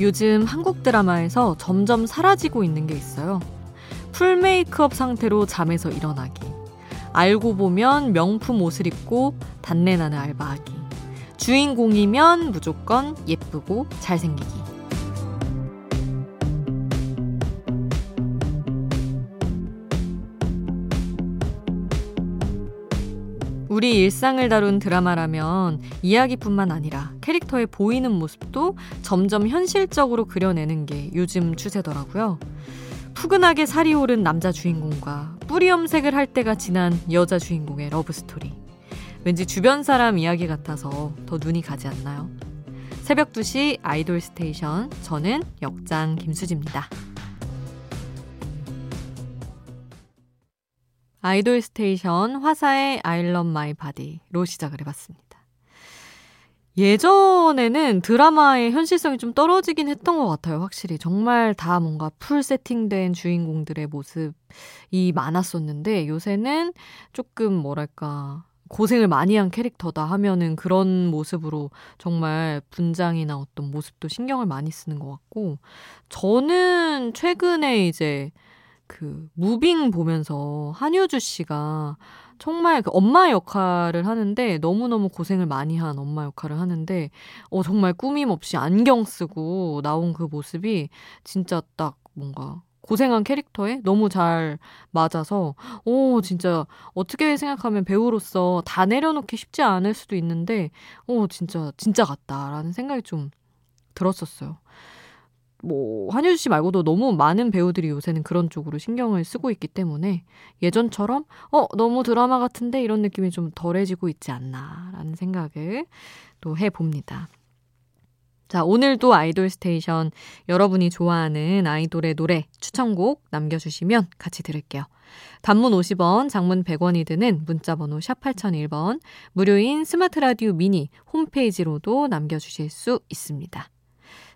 요즘 한국 드라마에서 점점 사라지고 있는 게 있어요. 풀 메이크업 상태로 잠에서 일어나기. 알고 보면 명품 옷을 입고 단내 나는 알바하기. 주인공이면 무조건 예쁘고 잘생기기. 우리 일상을 다룬 드라마라면 이야기뿐만 아니라 캐릭터의 보이는 모습도 점점 현실적으로 그려내는 게 요즘 추세더라고요. 푸근하게 살이 오른 남자 주인공과 뿌리 염색을 할 때가 지난 여자 주인공의 러브스토리. 왠지 주변 사람 이야기 같아서 더 눈이 가지 않나요? 새벽 2시 아이돌 스테이션. 저는 역장 김수지입니다. 아이돌 스테이션 화사의 I love my body로 시작을 해봤습니다. 예전에는 드라마의 현실성이 좀 떨어지긴 했던 것 같아요, 확실히. 정말 다 뭔가 full 세팅된 주인공들의 모습이 많았었는데, 요새는 조금 뭐랄까, 고생을 많이 한 캐릭터다 하면은 그런 모습으로 정말 분장이나 어떤 모습도 신경을 많이 쓰는 것 같고, 저는 최근에 이제 그 무빙 보면서 한효주 씨가 정말 그 엄마 역할을 하는데 너무너무 고생을 많이 한 엄마 역할을 하는데 어 정말 꾸밈 없이 안경 쓰고 나온 그 모습이 진짜 딱 뭔가 고생한 캐릭터에 너무 잘 맞아서 오 진짜 어떻게 생각하면 배우로서 다 내려놓기 쉽지 않을 수도 있는데 오 진짜 진짜 같다라는 생각이 좀 들었었어요. 뭐 한효주 씨 말고도 너무 많은 배우들이 요새는 그런 쪽으로 신경을 쓰고 있기 때문에 예전처럼 어 너무 드라마 같은데 이런 느낌이 좀 덜해지고 있지 않나라는 생각을 또 해봅니다. 자, 오늘도 아이돌 스테이션 여러분이 좋아하는 아이돌의 노래 추천곡 남겨주시면 같이 들을게요. 단문 50원, 장문 100원이 드는 문자번호 샵 8001번, 무료인 스마트 라디오 미니 홈페이지로도 남겨주실 수 있습니다.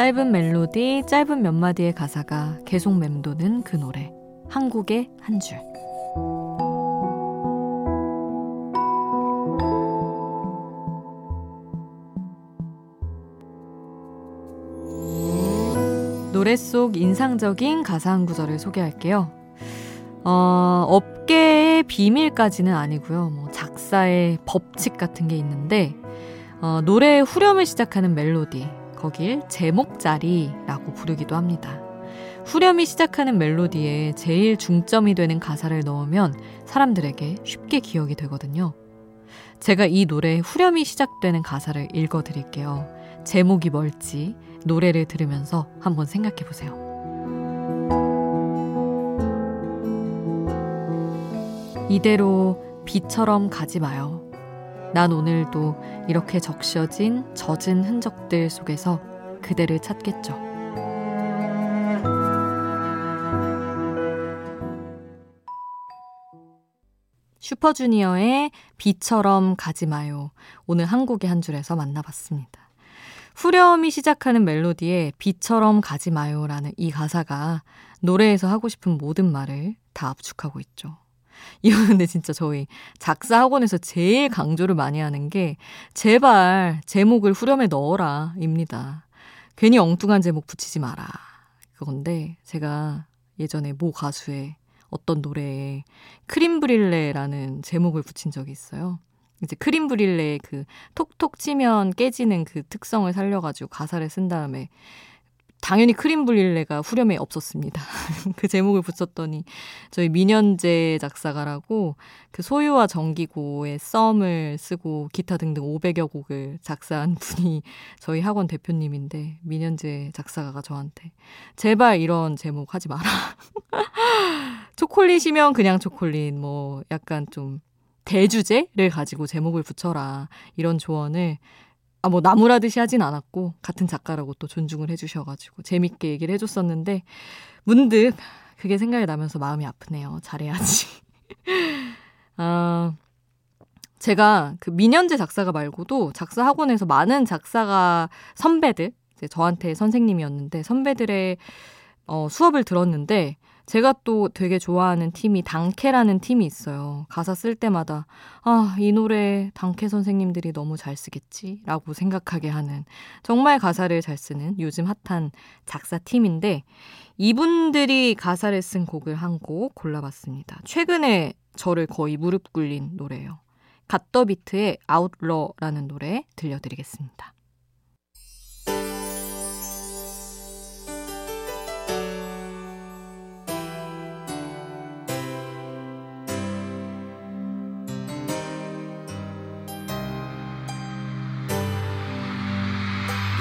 짧은 멜로디, 짧은 몇 마디의 가사가 계속 맴도는 그 노래. 한국의 한 줄. 노래 속 인상적인 가사 한 구절을 소개할게요. 어, 업계의 비밀까지는 아니고요. 뭐 작사의 법칙 같은 게 있는데 어, 노래의 후렴을 시작하는 멜로디 거길 제목자리라고 부르기도 합니다. 후렴이 시작하는 멜로디에 제일 중점이 되는 가사를 넣으면 사람들에게 쉽게 기억이 되거든요. 제가 이 노래의 후렴이 시작되는 가사를 읽어 드릴게요. 제목이 뭘지 노래를 들으면서 한번 생각해 보세요. 이대로 비처럼 가지 마요. 난 오늘도 이렇게 적셔진 젖은 흔적들 속에서 그대를 찾겠죠. 슈퍼주니어의 비처럼 가지 마요. 오늘 한국의 한 줄에서 만나봤습니다. 후렴이 시작하는 멜로디에 비처럼 가지 마요라는 이 가사가 노래에서 하고 싶은 모든 말을 다 압축하고 있죠. 이거 근데 진짜 저희 작사 학원에서 제일 강조를 많이 하는 게 제발 제목을 후렴에 넣어라 입니다. 괜히 엉뚱한 제목 붙이지 마라. 그건데 제가 예전에 모 가수의 어떤 노래에 crème brûlée라는 제목을 붙인 적이 있어요. 이제 crème brûlée의 그 톡톡 치면 깨지는 그 특성을 살려가지고 가사를 쓴 다음에 당연히 crème brûlée가 후렴에 없었습니다. 그 제목을 붙였더니 저희 민연재 작사가라고 그 소유와 정기고의 썸을 쓰고 기타 등등 500여 곡을 작사한 분이 저희 학원 대표님인데 민현재 작사가가 저한테 제발 이런 제목 하지 마라. 초콜릿이면 그냥 초콜릿 뭐 약간 좀 대주제를 가지고 제목을 붙여라 이런 조언을 아, 뭐, 나무라듯이 하진 않았고, 같은 작가라고 또 존중을 해주셔가지고, 재밌게 얘기를 해줬었는데, 문득 그게 생각이 나면서 마음이 아프네요. 잘해야지. 아, 제가 그 민현재 작사가 말고도 작사 학원에서 많은 작사가 선배들, 이제 저한테 선생님이었는데, 선배들의 어, 수업을 들었는데, 제가 또 되게 좋아하는 팀이 당캐라는 팀이 있어요. 가사 쓸 때마다 아, 이 노래 당캐 선생님들이 너무 잘 쓰겠지라고 생각하게 하는 정말 가사를 잘 쓰는 요즘 핫한 작사 팀인데 이분들이 가사를 쓴 곡을 한 곡 골라봤습니다. 최근에 저를 거의 무릎 꿇린 노래예요. 갓더비트의 아웃러라는 노래 들려드리겠습니다.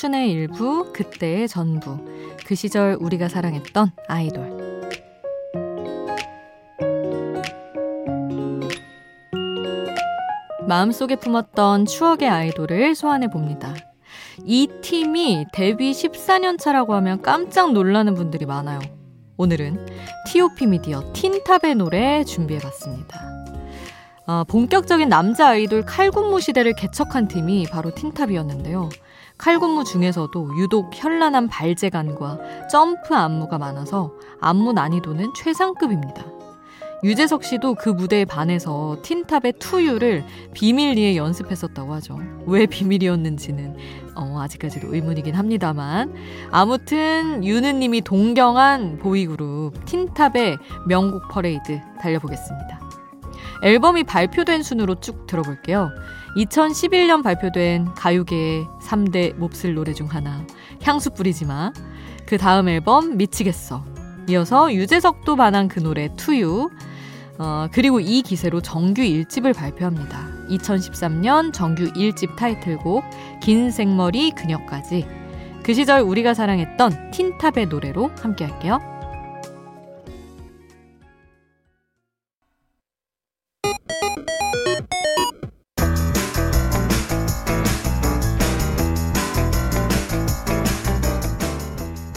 청춘의 일부, 그때의 전부. 그 시절 우리가 사랑했던 아이돌. 마음속에 품었던 추억의 아이돌을 소환해 봅니다. 이 팀이 데뷔 14년 차라고 하면 깜짝 놀라는 분들이 많아요. 오늘은 TOP 미디어 틴탑의 노래 준비해 봤습니다. 어, 본격적인 남자 아이돌 칼군무 시대를 개척한 팀이 바로 틴탑이었는데요. 칼군무 중에서도 유독 현란한 발재간과 점프 안무가 많아서 안무 난이도는 최상급입니다. 유재석 씨도 그 무대에 반해서 틴탑의 To You를 비밀리에 연습했었다고 하죠. 왜 비밀이었는지는 어, 아직까지도 의문이긴 합니다만 아무튼 유느님이 동경한 보이그룹 틴탑의 명곡 퍼레이드 달려보겠습니다. 앨범이 발표된 순으로 쭉 들어볼게요. 2011년 발표된 가요계의 3대 몹쓸 노래 중 하나, 향수 뿌리지 마. 그 다음 앨범, 미치겠어. 이어서 유재석도 반한 그 노래, 투유. 어, 그리고 이 기세로 정규 1집을 발표합니다. 2013년 정규 1집 타이틀곡, 긴 생머리 그녀까지. 그 시절 우리가 사랑했던 틴탑의 노래로 함께 할게요.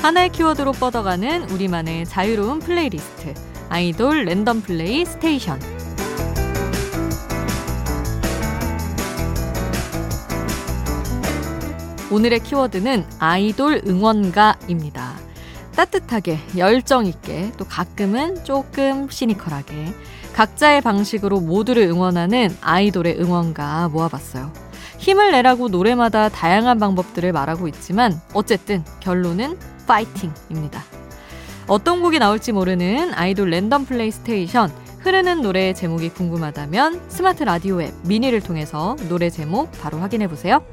하나의 키워드로 뻗어가는 우리만의 자유로운 플레이리스트. 아이돌 랜덤 플레이 스테이션. 오늘의 키워드는 아이돌 응원가입니다. 따뜻하게, 열정 있게, 또 가끔은 조금 시니컬하게, 각자의 방식으로 모두를 응원하는 아이돌의 응원가 모아봤어요. 힘을 내라고 노래마다 다양한 방법들을 말하고 있지만, 어쨌든 결론은 파이팅입니다. 어떤 곡이 나올지 모르는 아이돌 랜덤 플레이 스테이션 흐르는 노래의 제목이 궁금하다면 스마트 라디오 앱 미니를 통해서 노래 제목 바로 확인해 보세요.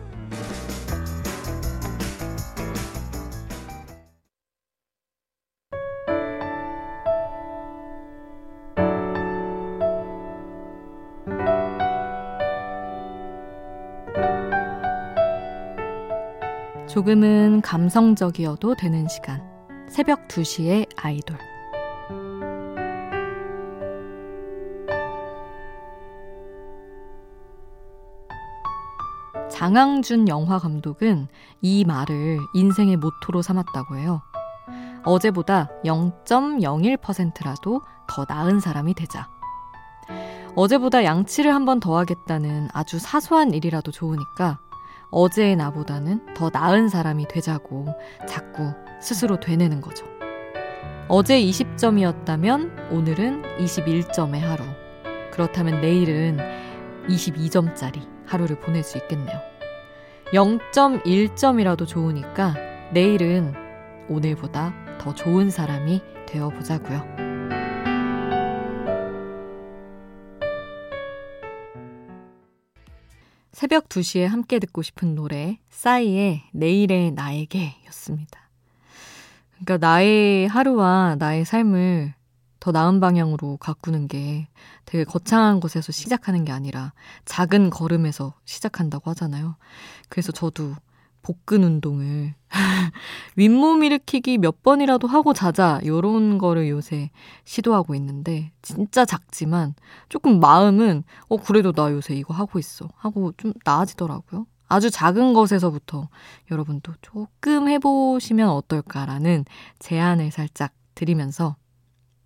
조금은 감성적이어도 되는 시간. 새벽 2시에 아이돌. 장항준 영화 감독은 이 말을 인생의 모토로 삼았다고 해요. 어제보다 0.01%라도 더 나은 사람이 되자. 어제보다 양치를 한 번 더 하겠다는 아주 사소한 일이라도 좋으니까 어제의 나보다는 더 나은 사람이 되자고 자꾸 스스로 되뇌는 거죠. 어제 20점이었다면 오늘은 21점의 하루. 그렇다면 내일은 22점짜리 하루를 보낼 수 있겠네요. 0.1점이라도 좋으니까 내일은 오늘보다 더 좋은 사람이 되어 보자고요. 새벽 2시에 함께 듣고 싶은 노래 싸이의 내일의 나에게 였습니다. 그러니까 나의 하루와 나의 삶을 더 나은 방향으로 가꾸는 게 되게 거창한 곳에서 시작하는 게 아니라 작은 걸음에서 시작한다고 하잖아요. 그래서 저도 복근 운동을 윗몸 일으키기 몇 번이라도 하고 자자 요런 거를 요새 시도하고 있는데 진짜 작지만 조금 마음은 어 그래도 나 요새 이거 하고 있어 하고 좀 나아지더라고요. 아주 작은 것에서부터 여러분도 조금 해보시면 어떨까라는 제안을 살짝 드리면서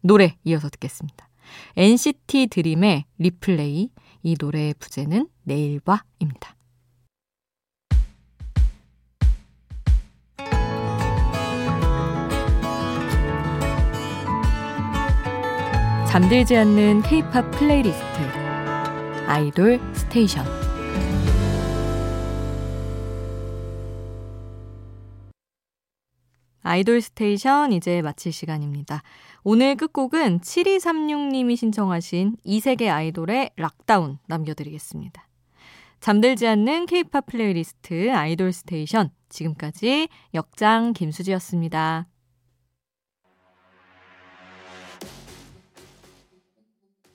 노래 이어서 듣겠습니다. NCT 드림의 리플레이 이 노래의 부제는 내일 봐입니다. 잠들지 않는 K-팝 플레이리스트 아이돌 스테이션 아이돌 스테이션 이제 마칠 시간입니다. 오늘 끝곡은 7236님이 신청하신 이세계 아이돌의 LOCKDOWN 남겨드리겠습니다. 잠들지 않는 K-팝 플레이리스트 아이돌 스테이션 지금까지 역장 김수지였습니다.